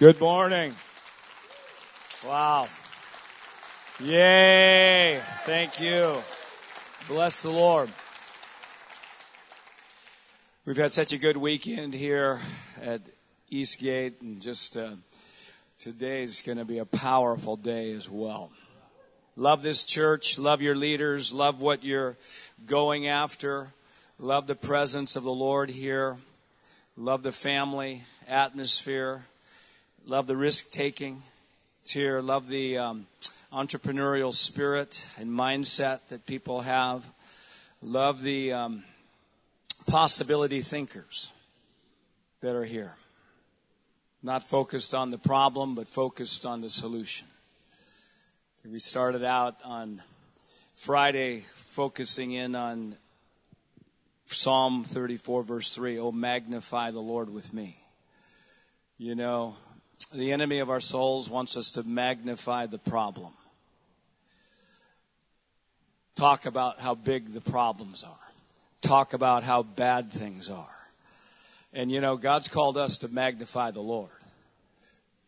Good. Morning. Wow. Yay. Thank you. Bless the Lord. We've had such a good weekend here at Eastgate and just uh, today's going to be a powerful day as well. Love this church, love your leaders, love what you're going after, love the presence of the Lord here, love the family atmosphere, love the risk taking here, love the um, entrepreneurial spirit and mindset that people have, love the um, possibility thinkers that are here. Not focused on the problem, but focused on the solution. We started out on Friday focusing in on Psalm 34 verse 3, Oh magnify the Lord with me. You know, the enemy of our souls wants us to magnify the problem. Talk about how big the problems are. Talk about how bad things are. And you know, God's called us to magnify the Lord,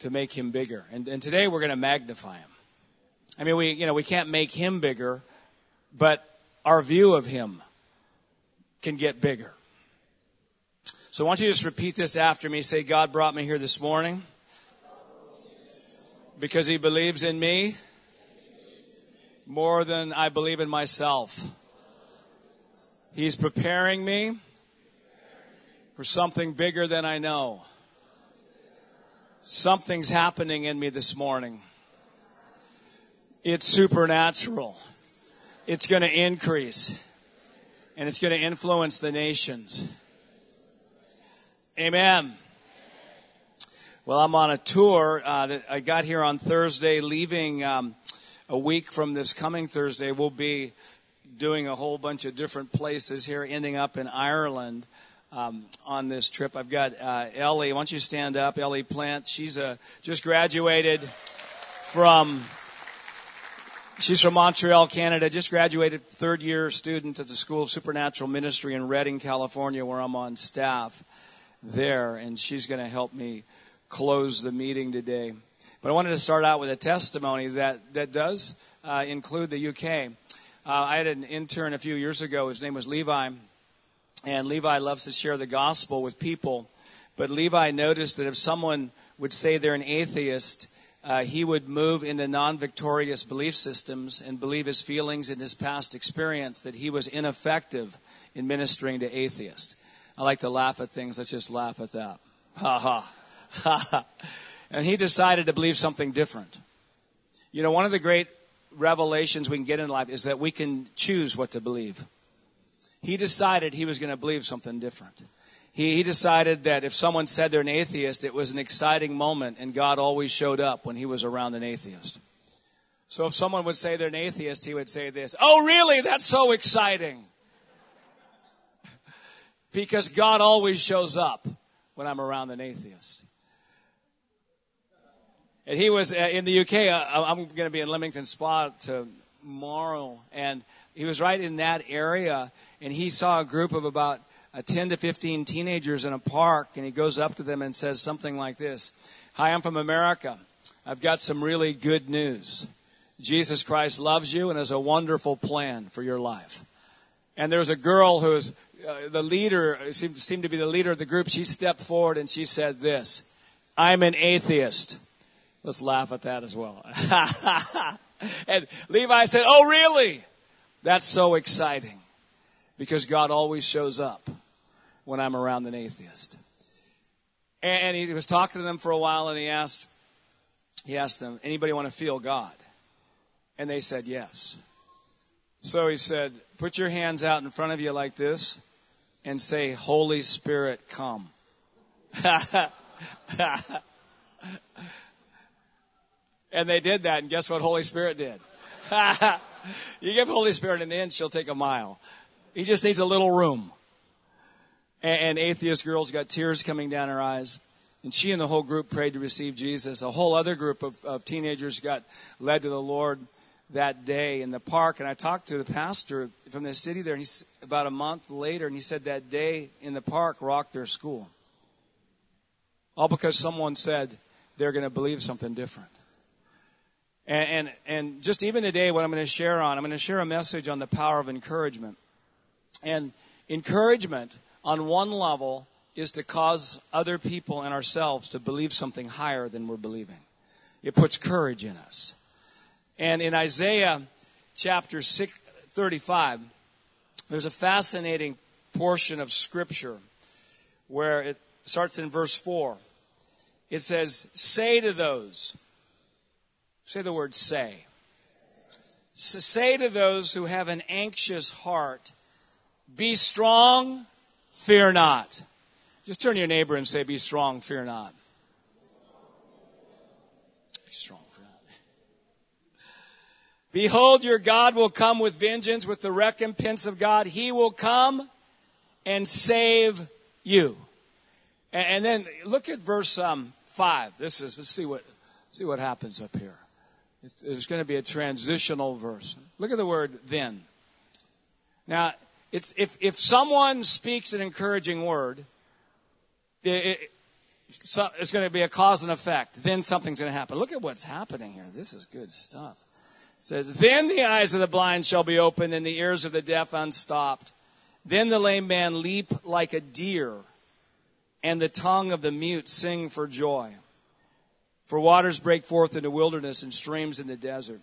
to make him bigger. And, and today we're going to magnify him. I mean, we, you know, we can't make him bigger, but our view of him can get bigger. So I want you just repeat this after me. Say, God brought me here this morning because he believes in me more than I believe in myself. He's preparing me for something bigger than I know. Something's happening in me this morning. It's supernatural. It's going to increase and it's going to influence the nations. Amen. Well, I'm on a tour. Uh, I got here on Thursday, leaving um, a week from this coming Thursday. We'll be doing a whole bunch of different places here, ending up in Ireland um, on this trip. I've got uh, Ellie. Why don't you stand up, Ellie Plant? She's a just graduated from. She's from Montreal, Canada. Just graduated, third year student at the School of Supernatural Ministry in Redding, California, where I'm on staff there, and she's going to help me close the meeting today. But I wanted to start out with a testimony that that does uh, include the UK. Uh, I had an intern a few years ago. His name was Levi, and Levi loves to share the gospel with people. But Levi noticed that if someone would say they're an atheist, uh, he would move into non-victorious belief systems and believe his feelings and his past experience that he was ineffective in ministering to atheists. I like to laugh at things. Let's just laugh at that. Ha ha. Ha ha. And he decided to believe something different. You know, one of the great revelations we can get in life is that we can choose what to believe. He decided he was going to believe something different. He, he decided that if someone said they're an atheist, it was an exciting moment, and God always showed up when he was around an atheist. So if someone would say they're an atheist, he would say this, Oh, really? That's so exciting because God always shows up when I'm around an atheist. And he was uh, in the UK. Uh, I'm going to be in Leamington Spa tomorrow, and he was right in that area, and he saw a group of about uh, 10 to 15 teenagers in a park, and he goes up to them and says something like this: "Hi, I'm from America. I've got some really good news. Jesus Christ loves you and has a wonderful plan for your life." And there was a girl who was uh, the leader, seemed, seemed to be the leader of the group. She stepped forward and she said this, I'm an atheist. Let's laugh at that as well. and Levi said, Oh, really? That's so exciting because God always shows up when I'm around an atheist. And he was talking to them for a while and he asked, he asked them, anybody want to feel God? And they said yes. So he said, put your hands out in front of you like this and say, Holy Spirit, come. and they did that, and guess what Holy Spirit did? you give Holy Spirit an inch, she'll take a mile. He just needs a little room. And, and atheist girl's got tears coming down her eyes. And she and the whole group prayed to receive Jesus. A whole other group of, of teenagers got led to the Lord that day in the park, and I talked to the pastor from the city there, and he's about a month later, and he said that day in the park rocked their school. All because someone said they're going to believe something different. And, and, and just even today, what I'm going to share on, I'm going to share a message on the power of encouragement. And encouragement, on one level, is to cause other people and ourselves to believe something higher than we're believing. It puts courage in us. And in Isaiah chapter 6, 35, there's a fascinating portion of scripture where it starts in verse 4. It says, Say to those, say the word say. Say to those who have an anxious heart, Be strong, fear not. Just turn to your neighbor and say, Be strong, fear not. Be strong. Behold, your God will come with vengeance, with the recompense of God. He will come and save you. And, then look at verse um, five. This is let's see what see what happens up here. It's, it's going to be a transitional verse. Look at the word then. Now, it's, if if someone speaks an encouraging word, it, so it's going to be a cause and effect. Then something's going to happen. Look at what's happening here. This is good stuff. Says, Then the eyes of the blind shall be opened and the ears of the deaf unstopped. Then the lame man leap like a deer and the tongue of the mute sing for joy. For waters break forth in the wilderness and streams in the desert.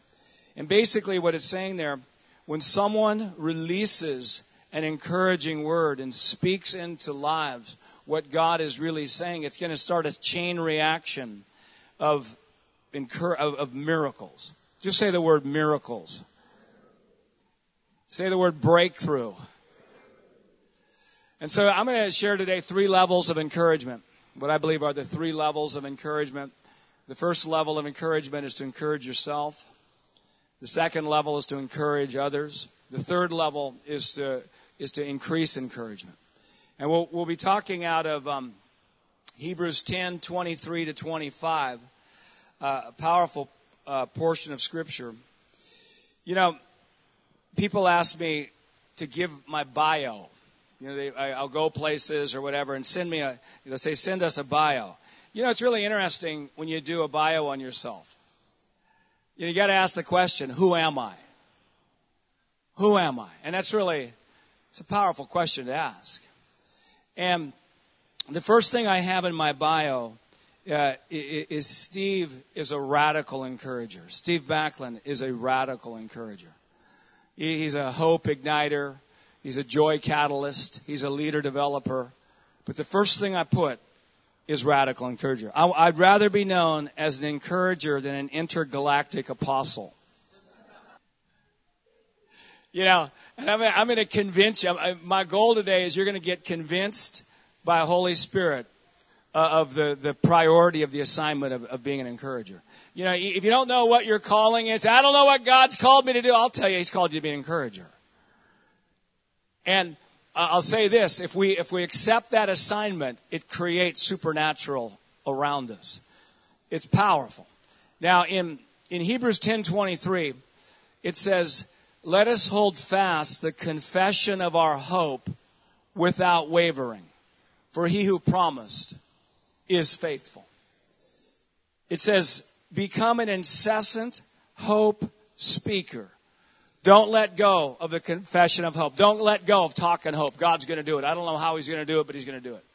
And basically what it's saying there, when someone releases an encouraging word and speaks into lives what God is really saying, it's going to start a chain reaction of, of, of miracles. Just say the word miracles. Say the word breakthrough. And so I'm going to share today three levels of encouragement. What I believe are the three levels of encouragement. The first level of encouragement is to encourage yourself. The second level is to encourage others. The third level is to is to increase encouragement. And we'll, we'll be talking out of um, Hebrews 10, 23 to 25, uh, a powerful uh, portion of Scripture. You know, people ask me to give my bio. You know, they, I, will go places or whatever and send me a, you know, say, send us a bio. You know, it's really interesting when you do a bio on yourself. You, know, you got to ask the question, who am I? Who am I? And that's really, it's a powerful question to ask. And the first thing I have in my bio uh, is Steve is a radical encourager. Steve Backlund is a radical encourager. He's a hope igniter. He's a joy catalyst. He's a leader developer. But the first thing I put is radical encourager. I'd rather be known as an encourager than an intergalactic apostle. You know, and I'm, I'm going to convince you. My goal today is you're going to get convinced by Holy Spirit of the, the priority of the assignment of, of being an encourager. You know, if you don't know what your calling is, I don't know what God's called me to do. I'll tell you, He's called you to be an encourager. And uh, I'll say this, if we, if we accept that assignment, it creates supernatural around us. It's powerful. Now in, in Hebrews 10:23, it says, "Let us hold fast the confession of our hope without wavering, for he who promised is faithful." It says, "Become an incessant hope speaker." Don't let go of the confession of hope. Don't let go of talking hope. God's going to do it. I don't know how He's going to do it, but He's going to do it.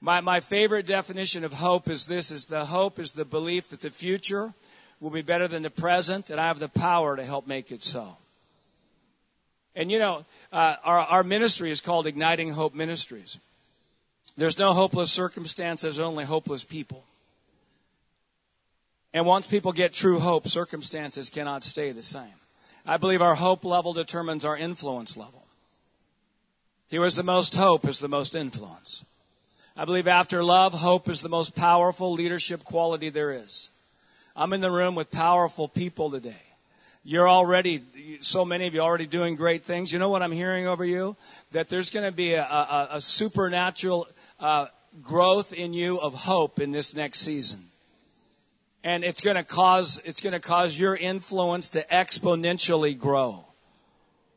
My, my favorite definition of hope is this, is the hope is the belief that the future will be better than the present, and I have the power to help make it so. And you know, uh, our, our ministry is called Igniting Hope Ministries. There's no hopeless circumstances, only hopeless people. And once people get true hope, circumstances cannot stay the same. I believe our hope level determines our influence level. He was the most hope is the most influence. I believe after love, hope is the most powerful leadership quality there is. I'm in the room with powerful people today. You're already, so many of you already doing great things. You know what I'm hearing over you? That there's going to be a, a, a supernatural uh, growth in you of hope in this next season and it's going to cause it's going to cause your influence to exponentially grow.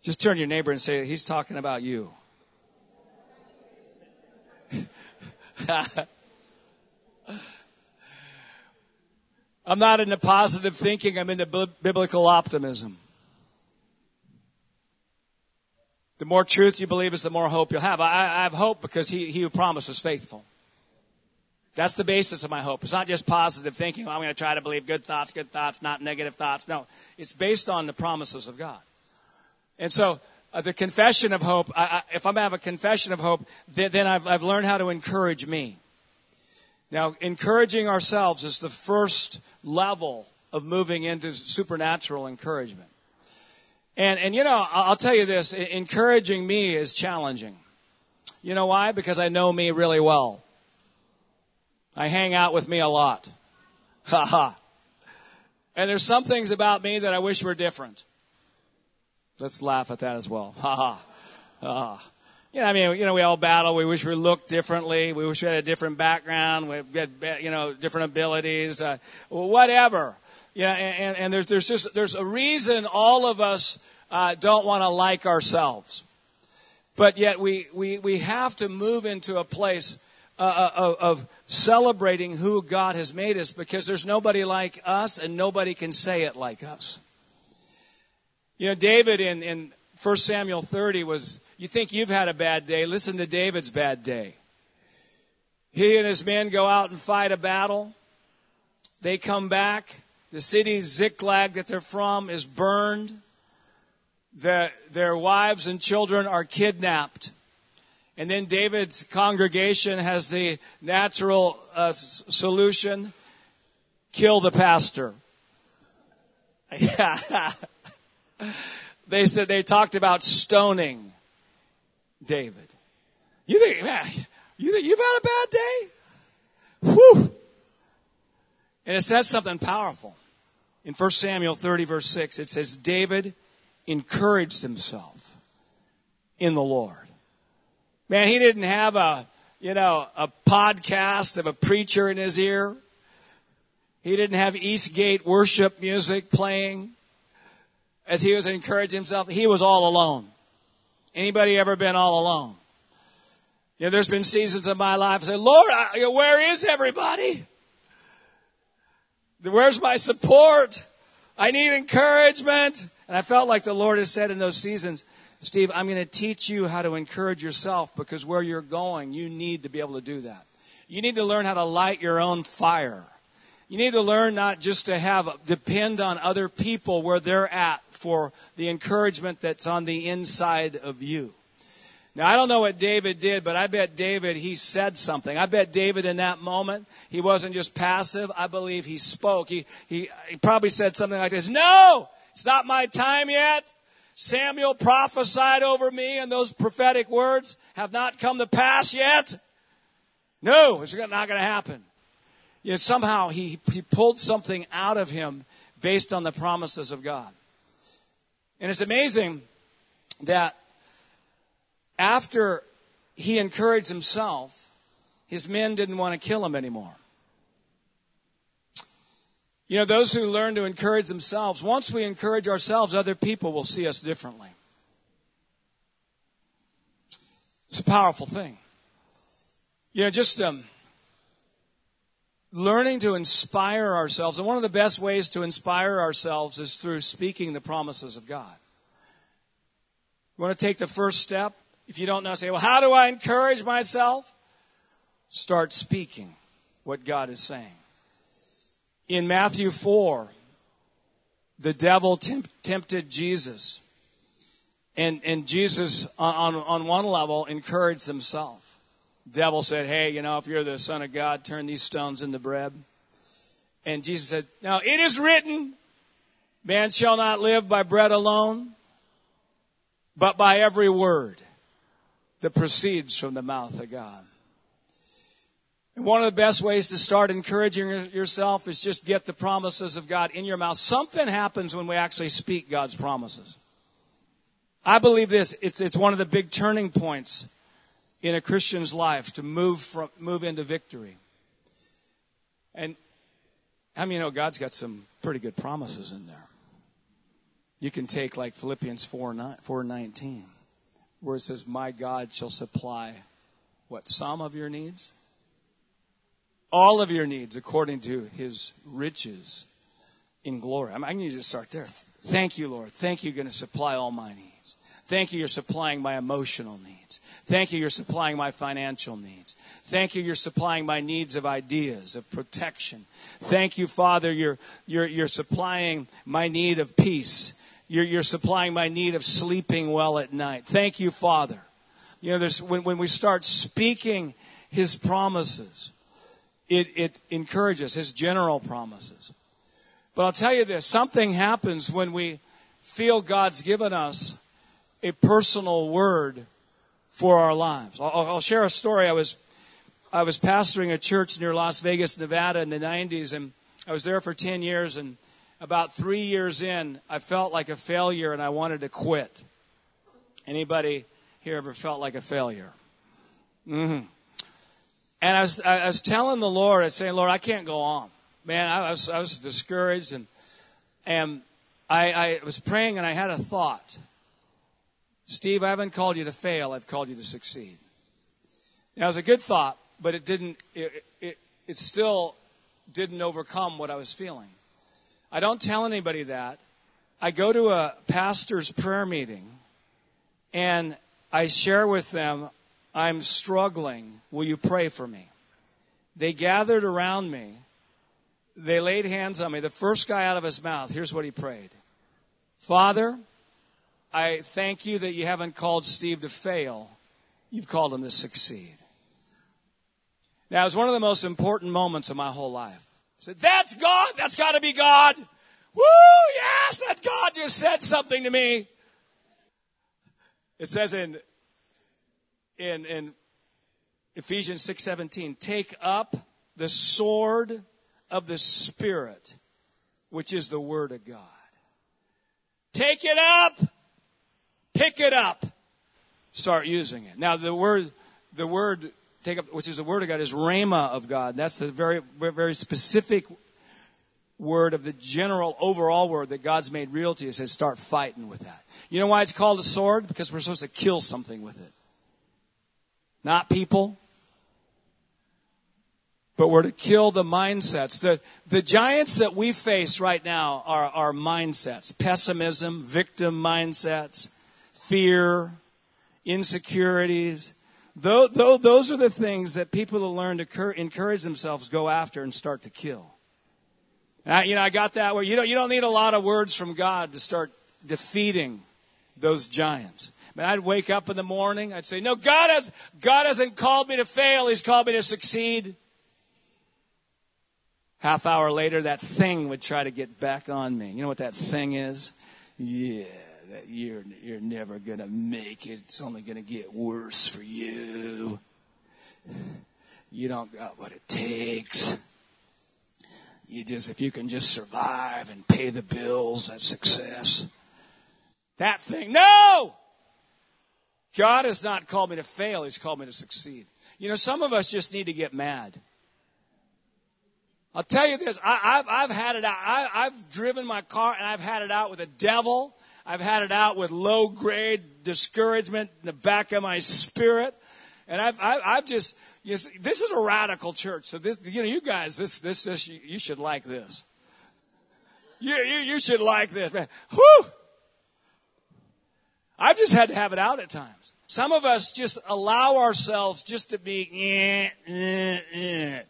Just turn your neighbor and say, "He's talking about you." I'm not into positive thinking. I'm into biblical optimism. The more truth you believe is the more hope you'll have. I, I have hope because he, he who promises faithful. That's the basis of my hope. It's not just positive thinking. Well, I'm going to try to believe good thoughts, good thoughts, not negative thoughts. No, it's based on the promises of God. And so, uh, the confession of hope, I, I, if I'm going to have a confession of hope, then, then I've, I've learned how to encourage me. Now, encouraging ourselves is the first level of moving into supernatural encouragement. And, and you know, I'll tell you this, encouraging me is challenging. You know why? Because I know me really well. I hang out with me a lot. Ha ha. And there's some things about me that I wish were different. Let's laugh at that as well. Ha ha. Ha. You know, I mean, you know, we all battle. We wish we looked differently. We wish we had a different background. We had, you know, different abilities. Uh, whatever. Yeah, and, and there's there's just there's a reason all of us uh, don't want to like ourselves, but yet we we we have to move into a place uh, uh, of, of celebrating who God has made us because there's nobody like us and nobody can say it like us. You know, David in in 1 Samuel 30 was. You think you've had a bad day? Listen to David's bad day. He and his men go out and fight a battle. They come back. The city Ziklag that they're from is burned. The, their wives and children are kidnapped. And then David's congregation has the natural uh, solution kill the pastor. they said they talked about stoning David. You think, man, you think you've had a bad day? Whew. And it says something powerful. In 1 Samuel 30 verse 6, it says, David encouraged himself in the Lord. Man, he didn't have a, you know, a podcast of a preacher in his ear. He didn't have Eastgate worship music playing as he was encouraging himself. He was all alone. Anybody ever been all alone? You know, there's been seasons of my life I say, Lord, I, where is everybody? Where's my support? I need encouragement. And I felt like the Lord has said in those seasons, Steve, I'm going to teach you how to encourage yourself because where you're going, you need to be able to do that. You need to learn how to light your own fire. You need to learn not just to have, depend on other people where they're at for the encouragement that's on the inside of you. Now, I don't know what David did, but I bet David, he said something. I bet David in that moment, he wasn't just passive. I believe he spoke. He, he, he probably said something like this, No! It's not my time yet. Samuel prophesied over me and those prophetic words have not come to pass yet. No, it's not going to happen. Yet somehow he, he pulled something out of him based on the promises of God. And it's amazing that after he encouraged himself, his men didn't want to kill him anymore. You know, those who learn to encourage themselves, once we encourage ourselves, other people will see us differently. It's a powerful thing. You know, just um, learning to inspire ourselves. And one of the best ways to inspire ourselves is through speaking the promises of God. You want to take the first step? If you don't know, say, well, how do I encourage myself? Start speaking what God is saying. In Matthew 4, the devil temp- tempted Jesus. And, and Jesus, on, on one level, encouraged himself. Devil said, Hey, you know, if you're the Son of God, turn these stones into bread. And Jesus said, Now it is written, man shall not live by bread alone, but by every word that proceeds from the mouth of God. And one of the best ways to start encouraging yourself is just get the promises of God in your mouth. Something happens when we actually speak God's promises. I believe this, it's, it's one of the big turning points in a Christian's life to move from, move into victory. And I mean, you know, God's got some pretty good promises in there. You can take like Philippians 4, 9, 4 19 where it says, My God shall supply what? Some of your needs? all of your needs according to his riches in glory. I, mean, I to start there. Thank you, Lord. Thank you, you're going to supply all my needs. Thank you, you're supplying my emotional needs. Thank you, you're supplying my financial needs. Thank you, you're supplying my needs of ideas, of protection. Thank you, Father, you're, you're, you're supplying my need of peace. You're, you're supplying my need of sleeping well at night. Thank you, Father. You know, there's, when, when we start speaking His promises, it, it encourages His general promises. But I'll tell you this, something happens when we feel God's given us a personal word for our lives. I'll, I'll share a story. I was, I was pastoring a church near Las Vegas, Nevada in the 90s, and I was there for 10 years, and about three years in, I felt like a failure and I wanted to quit. Anybody here ever felt like a failure? Mm-hmm. And I was, I was telling the Lord, I was saying, Lord, I can't go on. Man, I was, I was discouraged and, and I, I was praying and I had a thought. Steve, I haven't called you to fail. I've called you to succeed. Now, it was a good thought, but it didn't, it, it, it still didn't overcome what I was feeling. I don't tell anybody that. I go to a pastor's prayer meeting and I share with them, I'm struggling. Will you pray for me? They gathered around me. They laid hands on me. The first guy out of his mouth, here's what he prayed. Father, I thank you that you haven't called Steve to fail. You've called him to succeed. Now, it was one of the most important moments of my whole life. I said, that's God. That's got to be God. Woo, yes, that God just said something to me. It says in, in, in Ephesians 6:17, take up the sword of the Spirit, which is the Word of God. Take it up. Pick it up. Start using it. Now the word, the word take up, which is the word of God, is rhema of God. That's the very, very specific word of the general overall word that God's made real to you. Says start fighting with that. You know why it's called a sword? Because we're supposed to kill something with it. Not people, but we're to kill the mindsets. The, the giants that we face right now are our mindsets. Pessimism, victim mindsets, fear, insecurities. Though, though those are the things that people who learn to encourage themselves go after and start to kill. You know, I got that where you don't, you don't need a lot of words from God to start defeating those giants. Mean, I'd wake up in the morning, I'd say, no, God has, God hasn't called me to fail, He's called me to succeed. Half hour later, that thing would try to get back on me. You know what that thing is? Yeah, you're you're never gonna make it. It's only gonna get worse for you. You don't got what it takes. You just if you can just survive and pay the bills, that's success. That thing. No! God has not called me to fail, He's called me to succeed. You know, some of us just need to get mad. I'll tell you this, I, have I've had it out. I, I've driven my car and I've had it out with the devil I've had it out with low grade discouragement in the back of my spirit. And I've, I've, I've just, you know, this is a radical church. So this, you know, you guys, this, this, this, you, you should like this. You, you, you should like this, man. Whew! I've just had to have it out at times. Some of us just allow ourselves just to be, eh, eh,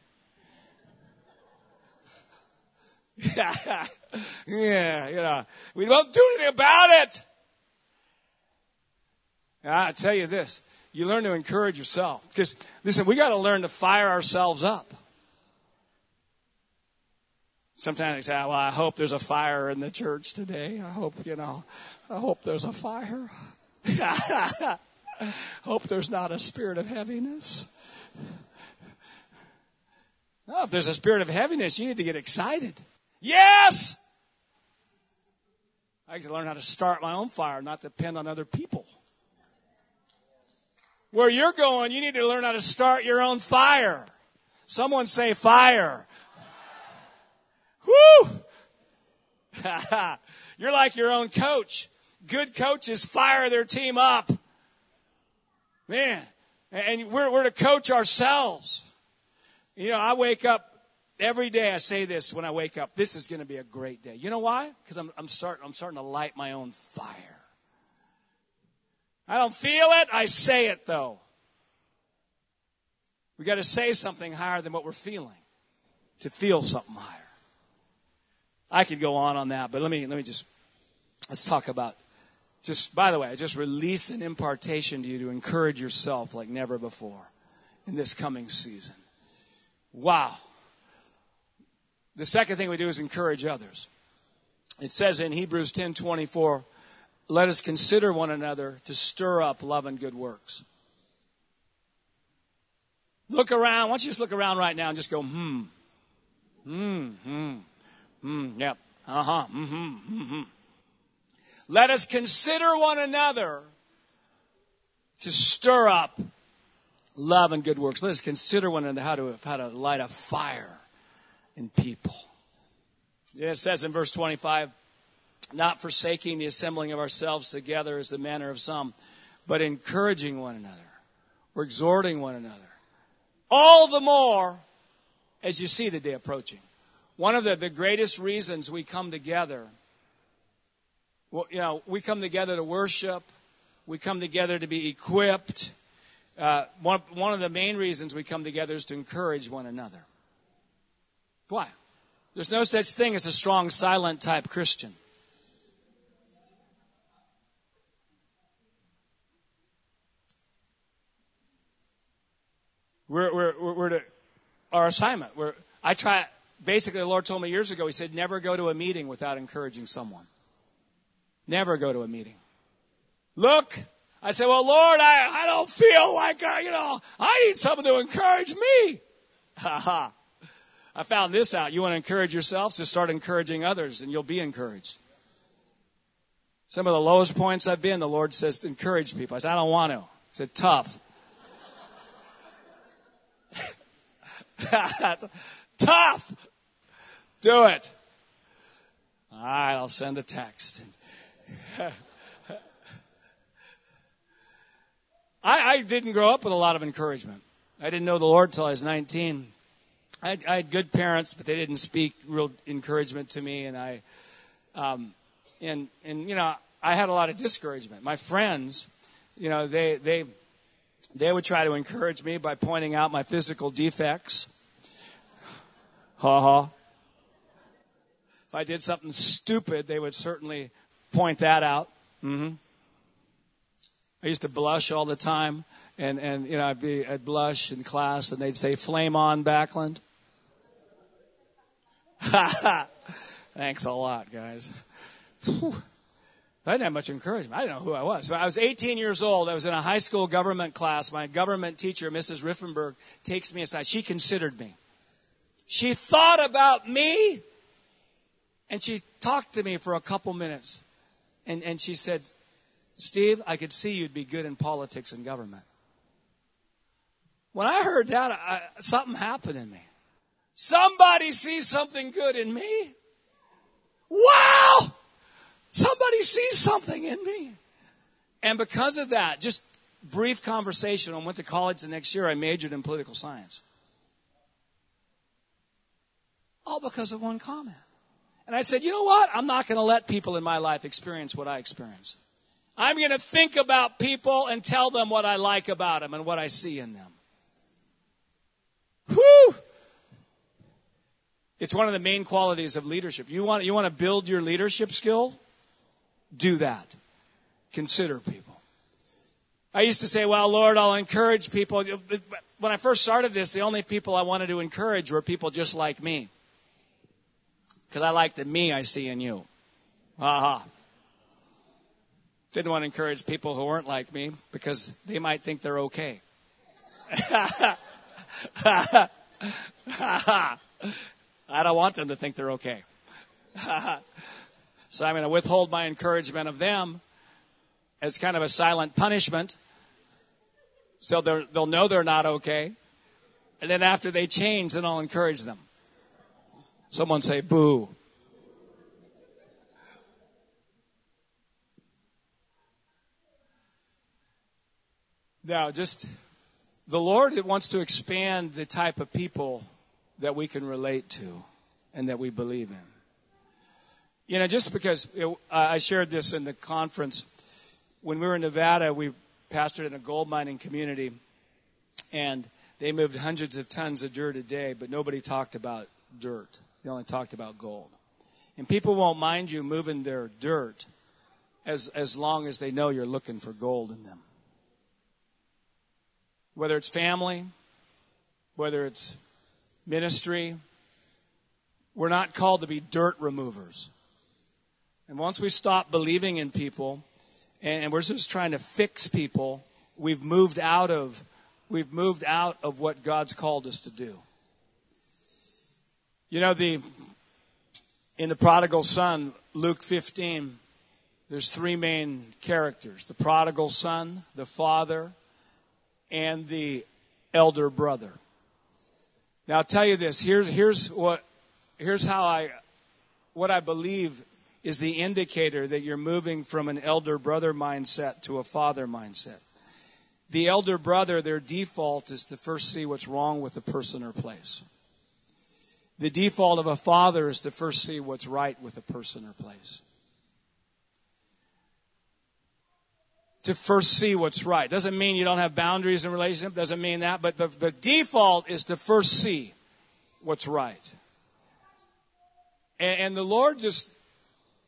eh. yeah, you know, we won't do anything about it. And I tell you this, you learn to encourage yourself. Because, listen, we got to learn to fire ourselves up. Sometimes they say, well, I hope there's a fire in the church today. I hope, you know, I hope there's a fire. hope there's not a spirit of heaviness. No, if there's a spirit of heaviness, you need to get excited. Yes! I have to learn how to start my own fire, not depend on other people. Where you're going, you need to learn how to start your own fire. Someone say fire. Whoo! you're like your own coach. Good coaches fire their team up. Man. And we're, we're to coach ourselves. You know, I wake up every day. I say this when I wake up. This is going to be a great day. You know why? Because I'm, I'm starting. I'm starting to light my own fire. I don't feel it. I say it though. We got to say something higher than what we're feeling to feel something higher. I could go on on that, but let me let me just let's talk about just by the way, I just release an impartation to you to encourage yourself like never before in this coming season. Wow. The second thing we do is encourage others. It says in Hebrews 10:24, "Let us consider one another to stir up love and good works." Look around. Why don't you just look around right now and just go, hmm, hmm, hmm, hmm, yep, uh huh, mm-hmm, mm-hmm. Let us consider one another to stir up love and good works. Let us consider one another how to, how to light a fire in people. It says in verse 25, not forsaking the assembling of ourselves together as the manner of some, but encouraging one another or exhorting one another. All the more as you see the day approaching. One of the, the greatest reasons we come together well, you know, we come together to worship. We come together to be equipped. Uh, one, one of the main reasons we come together is to encourage one another. Why? There's no such thing as a strong, silent type Christian. We're, we're, we're to, our assignment. We're, I try, basically, the Lord told me years ago, He said, never go to a meeting without encouraging someone. Never go to a meeting. Look, I say, well, Lord, I, I don't feel like, I, you know, I need someone to encourage me. Ha ha. I found this out. You want to encourage yourself? Just start encouraging others and you'll be encouraged. Some of the lowest points I've been, the Lord says, encourage people. I said, I don't want to. He said, tough. tough. Do it. All right, I'll send a text. I, I didn't grow up with a lot of encouragement. I didn't know the Lord till I was 19. I had, I had good parents, but they didn't speak real encouragement to me, and I, um, and and you know, I had a lot of discouragement. My friends, you know, they they they would try to encourage me by pointing out my physical defects. Ha ha. If I did something stupid, they would certainly point that out. Mm-hmm. I used to blush all the time, and and you know I'd be I'd blush in class, and they'd say "Flame on, Backlund." Thanks a lot, guys. Whew. I didn't have much encouragement. I didn't know who I was. So I was 18 years old. I was in a high school government class. My government teacher, Mrs. Riffenberg, takes me aside. She considered me. She thought about me, and she talked to me for a couple minutes. And, and she said, Steve, I could see you'd be good in politics and government. When I heard that, I, something happened in me. Somebody sees something good in me. Wow! Somebody sees something in me. And because of that, just brief conversation. I went to college the next year. I majored in political science. All because of one comment. And I said, you know what? I'm not going to let people in my life experience what I experience. I'm going to think about people and tell them what I like about them and what I see in them. Whew! It's one of the main qualities of leadership. You want, you want to build your leadership skill? Do that. Consider people. I used to say, well, Lord, I'll encourage people. When I first started this, the only people I wanted to encourage were people just like me. Because I like the me I see in you. Aha. Didn't want to encourage people who weren't like me because they might think they're okay. I don't want them to think they're okay. so I'm going to withhold my encouragement of them as kind of a silent punishment. So they'll know they're not okay. And then after they change, then I'll encourage them. Someone say boo. Now, just the Lord wants to expand the type of people that we can relate to and that we believe in. You know, just because it, I shared this in the conference, when we were in Nevada, we pastored in a gold mining community, and they moved hundreds of tons of dirt a day, but nobody talked about dirt. They only talked about gold. And people won't mind you moving their dirt as, as long as they know you're looking for gold in them. Whether it's family, whether it's ministry, we're not called to be dirt removers. And once we stop believing in people and we're just trying to fix people, we've moved out of we've moved out of what God's called us to do. You know the in the prodigal son, Luke 15, there's three main characters. The prodigal son, the father, and the elder brother. Now I'll tell you this, here's here's what here's how I what I believe is the indicator that you're moving from an elder brother mindset to a father mindset. The elder brother, their default is to first see what's wrong with the person or place. The default of a father is to first see what's right with a person or place. To first see what's right. Doesn't mean you don't have boundaries in relationship, doesn't mean that, but the, the default is to first see what's right. And, and the Lord just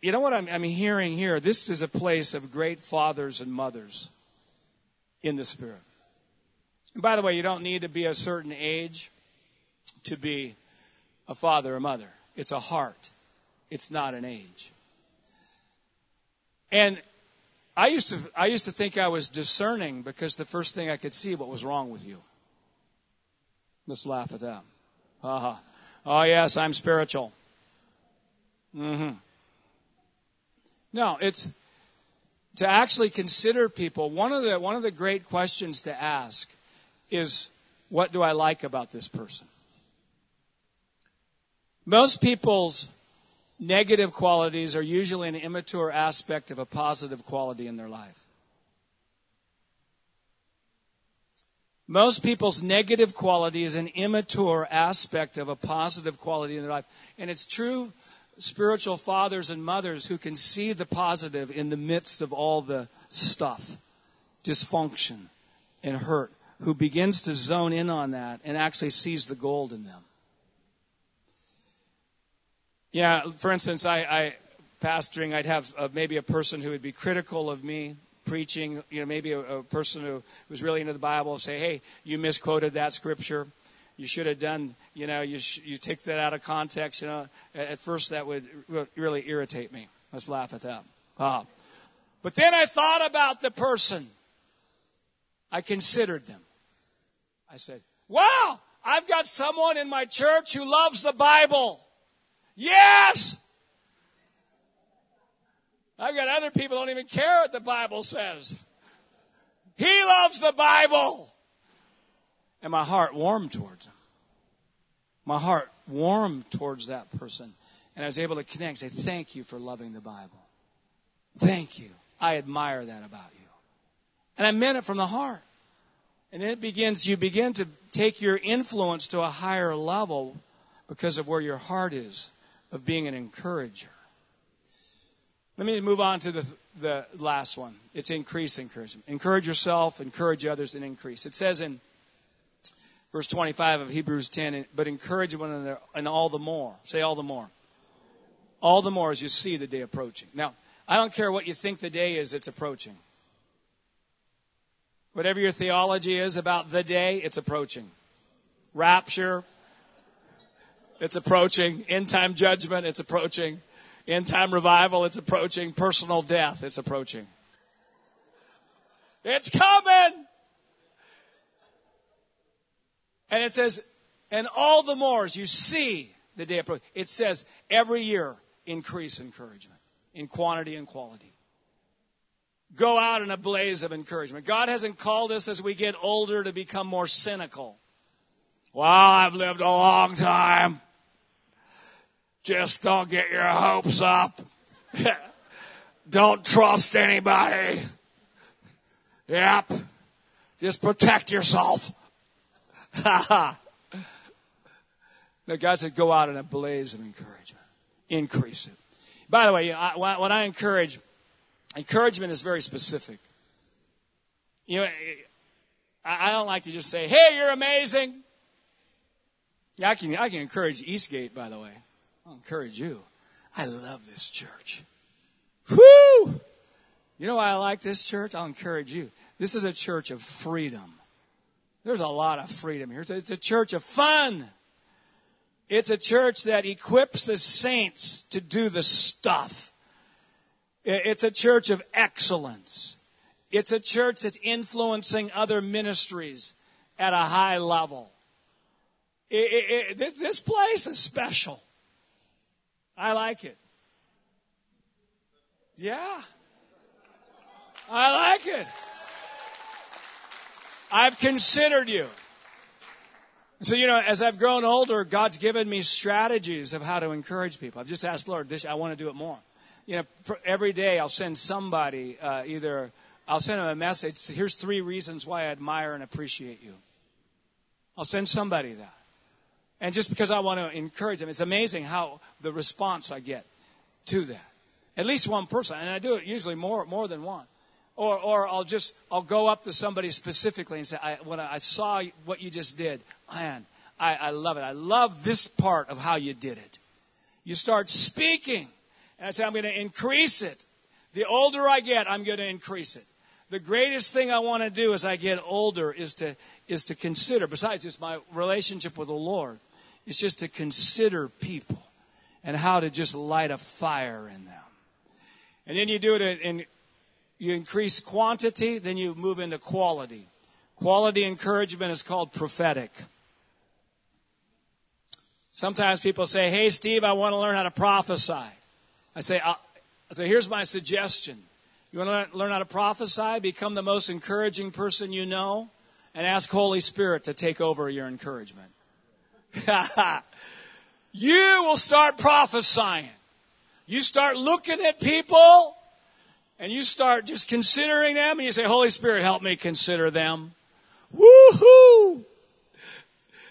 you know what I'm, I'm hearing here? This is a place of great fathers and mothers in the Spirit. And by the way, you don't need to be a certain age to be a father or mother. It's a heart. It's not an age. And I used to I used to think I was discerning because the first thing I could see what was wrong with you. Let's laugh at that. Uh-huh. Oh yes, I'm spiritual. Mm-hmm. No, it's to actually consider people. One of the one of the great questions to ask is what do I like about this person? Most people's negative qualities are usually an immature aspect of a positive quality in their life. Most people's negative quality is an immature aspect of a positive quality in their life. And it's true spiritual fathers and mothers who can see the positive in the midst of all the stuff, dysfunction and hurt, who begins to zone in on that and actually sees the gold in them. Yeah, for instance, I, I pastoring, I'd have uh, maybe a person who would be critical of me preaching, you know, maybe a, a person who was really into the Bible say, hey, you misquoted that scripture you should have done, you know, you, sh- you take that out of context, you know. At first, that would really irritate me. Let's laugh at that. Uh, but then I thought about the person. I considered them. I said, wow, I've got someone in my church who loves the Bible. Yes! I've got other people don't even care what the Bible says. He loves the Bible. And my heart warmed towards him. My heart warmed towards that person. And I was able to connect, and say, thank you for loving the Bible. Thank you. I admire that about you. And I meant it from the heart. And then it begins, you begin to take your influence to a higher level because of where your heart is of being an encourager. Let me move on to the, the last one. It's increase encouragement. Encourage yourself, encourage others, and increase. It says in verse 25 of Hebrews 10, but encourage one another and all the more. Say all the more. All the more as you see the day approaching. Now, I don't care what you think the day is, it's approaching. Whatever your theology is about the day, it's approaching. Rapture, it's approaching. End time judgment, it's approaching. End time revival, it's approaching. Personal death, it's approaching. It's coming! And it says, and all the more as you see the day approach, it says every year increase encouragement in quantity and quality. Go out in a blaze of encouragement. God hasn't called us as we get older to become more cynical. Well, I've lived a long time. Just don't get your hopes up. don't trust anybody. Yep. Just protect yourself. Ha ha. No, God said, go out in a blaze of encouragement. Increase it. By the way, when I encourage, encouragement is very specific. You know, I don't like to just say, hey, you're amazing. I can, I can encourage Eastgate, by the way. I'll encourage you. I love this church. Whoo! You know why I like this church? I'll encourage you. This is a church of freedom. There's a lot of freedom here. It's a church of fun. It's a church that equips the saints to do the stuff. It's a church of excellence. It's a church that's influencing other ministries at a high level. It, it, it, this place is special. I like it. Yeah. I like it. I've considered you. So, you know, as I've grown older, God's given me strategies of how to encourage people. I've just asked, Lord, this, I want to do it more. You know, every day I'll send somebody, uh, either, I'll send them a message. Here's three reasons why I admire and appreciate you. I'll send somebody that. And just because I want to encourage them, it's amazing how the response I get to that. At least one person, and I do it usually more, more than one. Or, or I'll just, I'll go up to somebody specifically and say, I, when I saw what you just did, man, I, I love it. I love this part of how you did it. You start speaking, and I say, I'm going to increase it. The older I get, I'm going to increase it. The greatest thing I want to do as I get older is to, is to consider, besides just my relationship with the Lord, is just to consider people and how to just light a fire in them. And then you do it and you increase quantity, then you move into quality. Quality encouragement is called prophetic. Sometimes people say, Hey, Steve, I want to learn how to prophesy. I say, uh, I say, here's my suggestion. You want to learn how to prophesy? Become the most encouraging person you know and ask Holy Spirit to take over your encouragement. you will start prophesying. You start looking at people and you start just considering them and you say, Holy Spirit, help me consider them. Woohoo!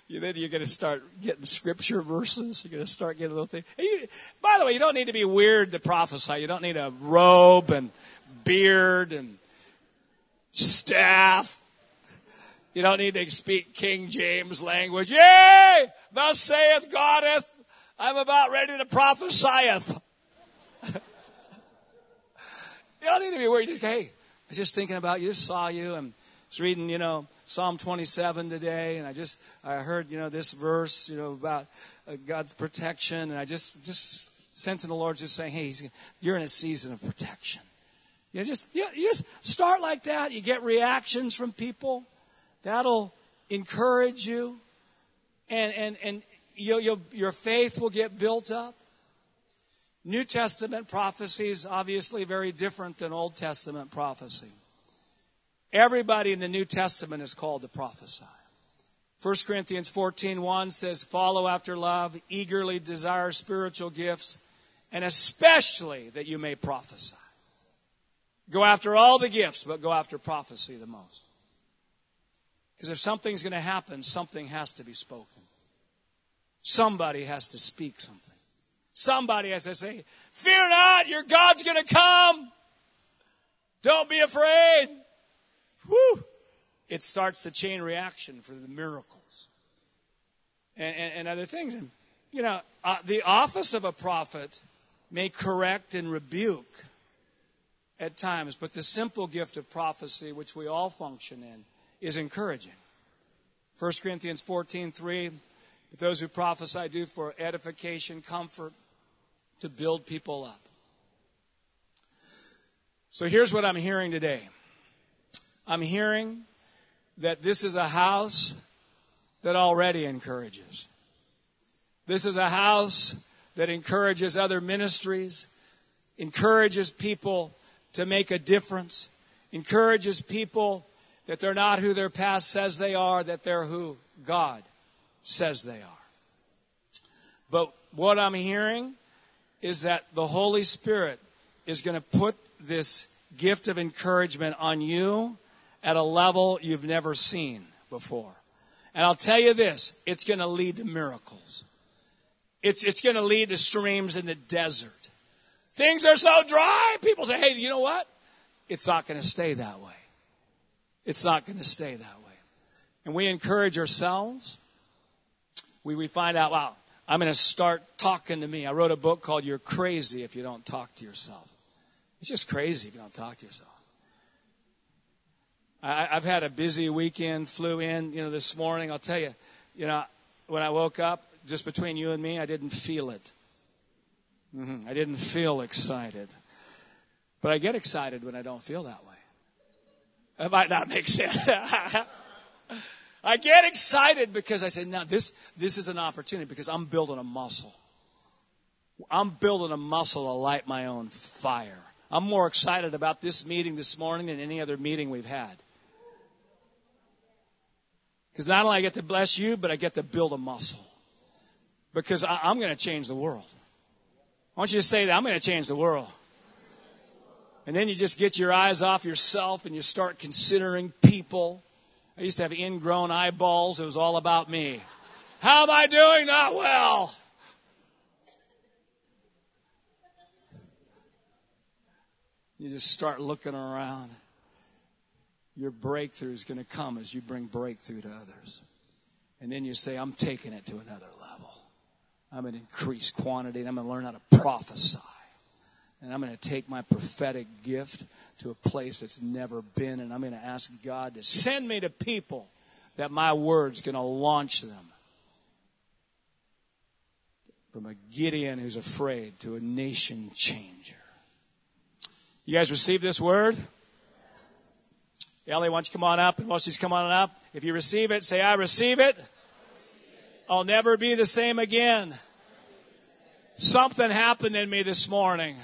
You, then you're going to start getting scripture verses. You're going to start getting little things. You, by the way, you don't need to be weird to prophesy. You don't need a robe and beard and staff. You don't need to speak King James language. Yea! Thus saith Godeth, I'm about ready to prophesieth. You don't need to be worried. Just hey, I was just thinking about you. Just saw you and was reading, you know, Psalm 27 today, and I just I heard, you know, this verse, you know, about uh, God's protection, and I just just sensing the Lord just saying, hey, you're in a season of protection. You know, just you, you just start like that. You get reactions from people. That'll encourage you, and and and you'll, you'll, your faith will get built up. New Testament prophecy is obviously very different than Old Testament prophecy. Everybody in the New Testament is called to prophesy. 1 Corinthians 14:1 says, "Follow after love, eagerly desire spiritual gifts, and especially that you may prophesy." Go after all the gifts, but go after prophecy the most. Because if something's going to happen, something has to be spoken. Somebody has to speak something. Somebody has to say, Fear not, your God's going to come. Don't be afraid. Whew. It starts the chain reaction for the miracles and, and, and other things. And, you know, uh, the office of a prophet may correct and rebuke at times, but the simple gift of prophecy, which we all function in, is encouraging. 1 Corinthians 14:3 but those who prophesy do for edification, comfort, to build people up. So here's what I'm hearing today. I'm hearing that this is a house that already encourages. This is a house that encourages other ministries, encourages people to make a difference, encourages people that they're not who their past says they are, that they're who God says they are. But what I'm hearing is that the Holy Spirit is going to put this gift of encouragement on you at a level you've never seen before. And I'll tell you this, it's going to lead to miracles. It's, it's going to lead to streams in the desert. Things are so dry. People say, hey, you know what? It's not going to stay that way. It's not going to stay that way. And we encourage ourselves. We, we find out, wow, I'm going to start talking to me. I wrote a book called You're Crazy If You Don't Talk to Yourself. It's just crazy if you don't talk to yourself. I, I've had a busy weekend, flew in, you know, this morning. I'll tell you, you know, when I woke up, just between you and me, I didn't feel it. Mm-hmm. I didn't feel excited. But I get excited when I don't feel that way. That might not make sense. I get excited because I say, now this, this is an opportunity because I'm building a muscle. I'm building a muscle to light my own fire. I'm more excited about this meeting this morning than any other meeting we've had. Because not only I get to bless you, but I get to build a muscle. Because I, I'm going to change the world. I want you to say that I'm going to change the world. And then you just get your eyes off yourself and you start considering people. I used to have ingrown eyeballs. It was all about me. How am I doing? Not well. You just start looking around. Your breakthrough is going to come as you bring breakthrough to others. And then you say, I'm taking it to another level. I'm going to increase quantity and I'm going to learn how to prophesy. And I'm going to take my prophetic gift to a place that's never been. And I'm going to ask God to send me to people that my word's going to launch them. From a Gideon who's afraid to a nation changer. You guys receive this word? Ellie, why don't you come on up? And while she's coming on up, if you receive it, say, I receive it. I'll never be the same again. Something happened in me this morning.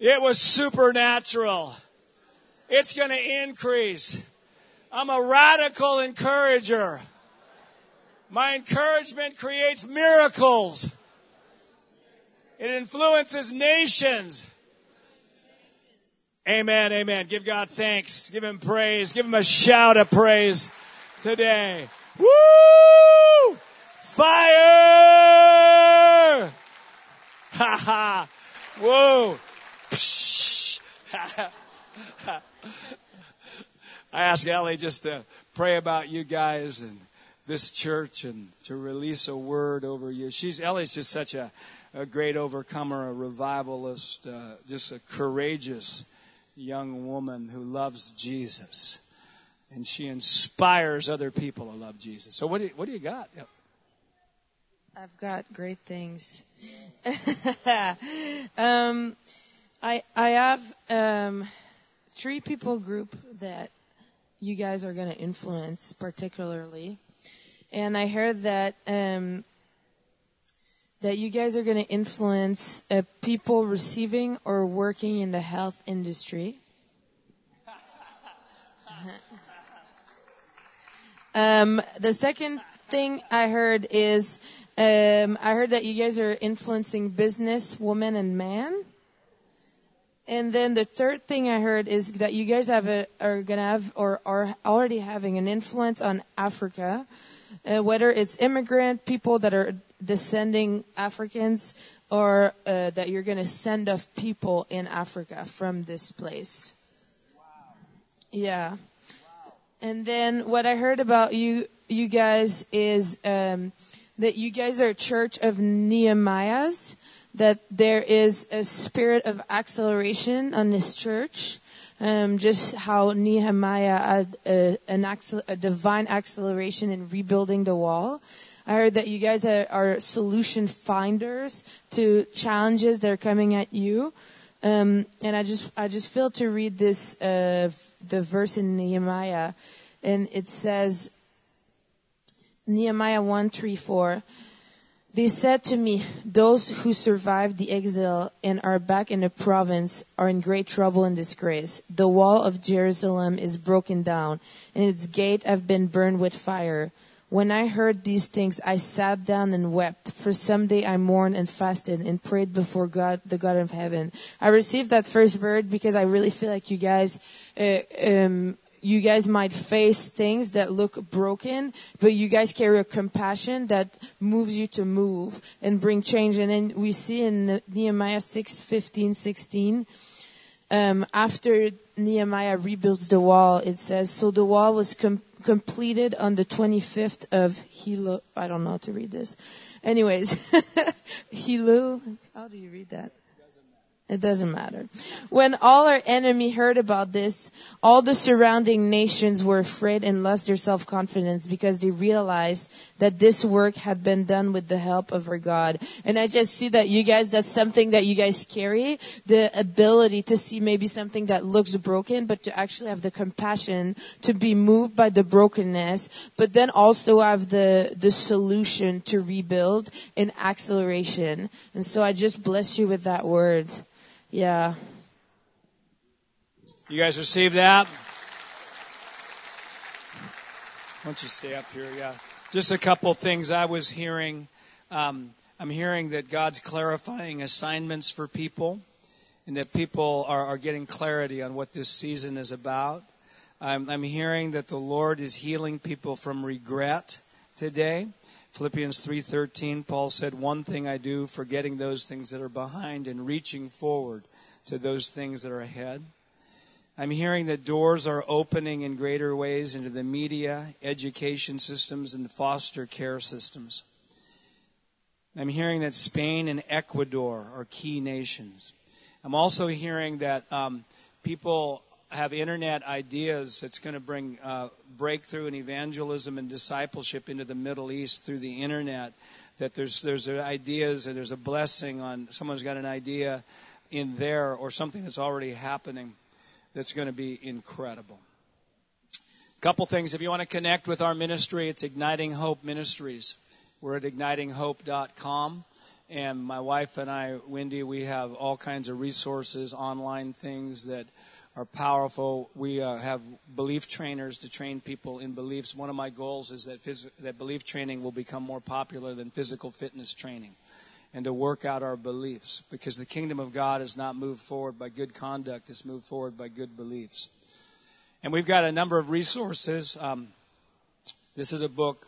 It was supernatural. It's going to increase. I'm a radical encourager. My encouragement creates miracles. It influences nations. Amen, amen. Give God thanks. Give Him praise. Give Him a shout of praise today. Woo! Fire! Ha ha! Whoa! I asked Ellie just to pray about you guys and this church and to release a word over you. She's Ellie's just such a, a great overcomer, a revivalist, uh, just a courageous young woman who loves Jesus. And she inspires other people to love Jesus. So what do you, what do you got? I've got great things. um, I I have um, three people group that you guys are going to influence particularly, and I heard that um, that you guys are going to influence uh, people receiving or working in the health industry. um, the second thing I heard is um, I heard that you guys are influencing business, women and man. And then the third thing I heard is that you guys have a, are gonna have or are already having an influence on Africa, uh, whether it's immigrant people that are descending Africans or uh, that you're going to send off people in Africa from this place. Wow. Yeah. Wow. And then what I heard about you, you guys is um, that you guys are a church of Nehemiahs. That there is a spirit of acceleration on this church. Um, just how Nehemiah had a, a divine acceleration in rebuilding the wall. I heard that you guys are, are solution finders to challenges that are coming at you. Um, and I just, I just feel to read this, uh, the verse in Nehemiah, and it says, Nehemiah 1, 3, 4, they said to me, those who survived the exile and are back in the province are in great trouble and disgrace. The wall of Jerusalem is broken down and its gate have been burned with fire. When I heard these things, I sat down and wept. For some day I mourned and fasted and prayed before God, the God of heaven. I received that first word because I really feel like you guys, uh, um, you guys might face things that look broken, but you guys carry a compassion that moves you to move and bring change. And then we see in Nehemiah 6, 15, 16, um, after Nehemiah rebuilds the wall, it says, so the wall was com- completed on the 25th of Hilo, I don't know how to read this. Anyways, Hilo, how do you read that? It doesn't matter. When all our enemy heard about this, all the surrounding nations were afraid and lost their self-confidence because they realized that this work had been done with the help of our God. And I just see that you guys, that's something that you guys carry, the ability to see maybe something that looks broken, but to actually have the compassion to be moved by the brokenness, but then also have the, the solution to rebuild in acceleration. And so I just bless you with that word. Yeah. You guys receive that? Why don't you stay up here? Yeah. Just a couple things I was hearing. Um, I'm hearing that God's clarifying assignments for people and that people are, are getting clarity on what this season is about. I'm, I'm hearing that the Lord is healing people from regret today. Philippians 3:13 Paul said one thing I do forgetting those things that are behind and reaching forward to those things that are ahead. I'm hearing that doors are opening in greater ways into the media, education systems and foster care systems. I'm hearing that Spain and Ecuador are key nations. I'm also hearing that um, people have internet ideas that's going to bring uh, breakthrough and evangelism and discipleship into the Middle East through the internet. That there's there's ideas and there's a blessing on someone's got an idea in there or something that's already happening that's going to be incredible. Couple things. If you want to connect with our ministry, it's Igniting Hope Ministries. We're at ignitinghope.com. And my wife and I, Wendy, we have all kinds of resources, online things that are powerful. We uh, have belief trainers to train people in beliefs. One of my goals is that phys- that belief training will become more popular than physical fitness training, and to work out our beliefs because the kingdom of God is not moved forward by good conduct; it's moved forward by good beliefs. And we've got a number of resources. Um, this is a book.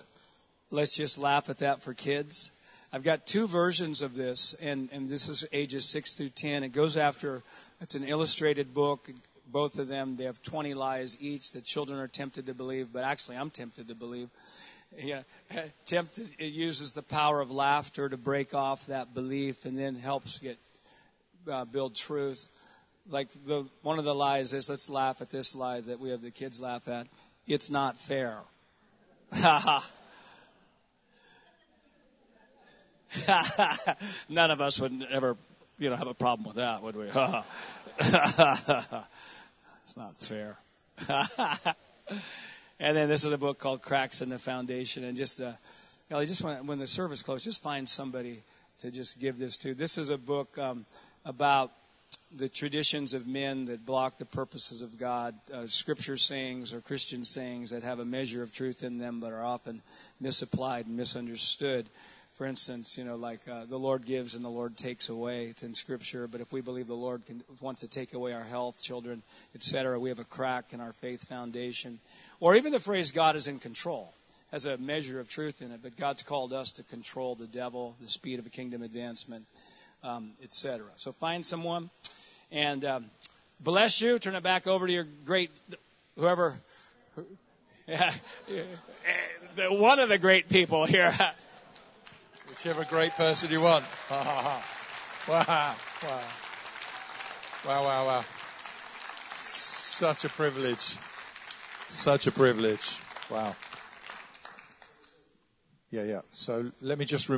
Let's just laugh at that for kids. I've got two versions of this, and, and this is ages 6 through 10. It goes after, it's an illustrated book both of them, they have 20 lies each that children are tempted to believe, but actually I'm tempted to believe. Yeah, tempted, it uses the power of laughter to break off that belief and then helps get, uh, build truth. Like the, one of the lies is, let's laugh at this lie that we have the kids laugh at. It's not fair. None of us would ever, you know, have a problem with that, would we? It's not fair. and then this is a book called Cracks in the Foundation. And just, uh, you know, just when, when the service closes, just find somebody to just give this to. This is a book um, about the traditions of men that block the purposes of God, uh, scripture sayings or Christian sayings that have a measure of truth in them but are often misapplied and misunderstood for instance, you know, like uh, the Lord gives and the Lord takes away. It's in Scripture. But if we believe the Lord can, wants to take away our health, children, etc., we have a crack in our faith foundation. Or even the phrase "God is in control" has a measure of truth in it. But God's called us to control the devil, the speed of a kingdom advancement, um, etc. So find someone and um, bless you. Turn it back over to your great whoever. Yeah, one of the great people here. Whichever great person you want. wow. Wow. Wow, wow, wow. Such a privilege. Such a privilege. Wow. Yeah, yeah. So let me just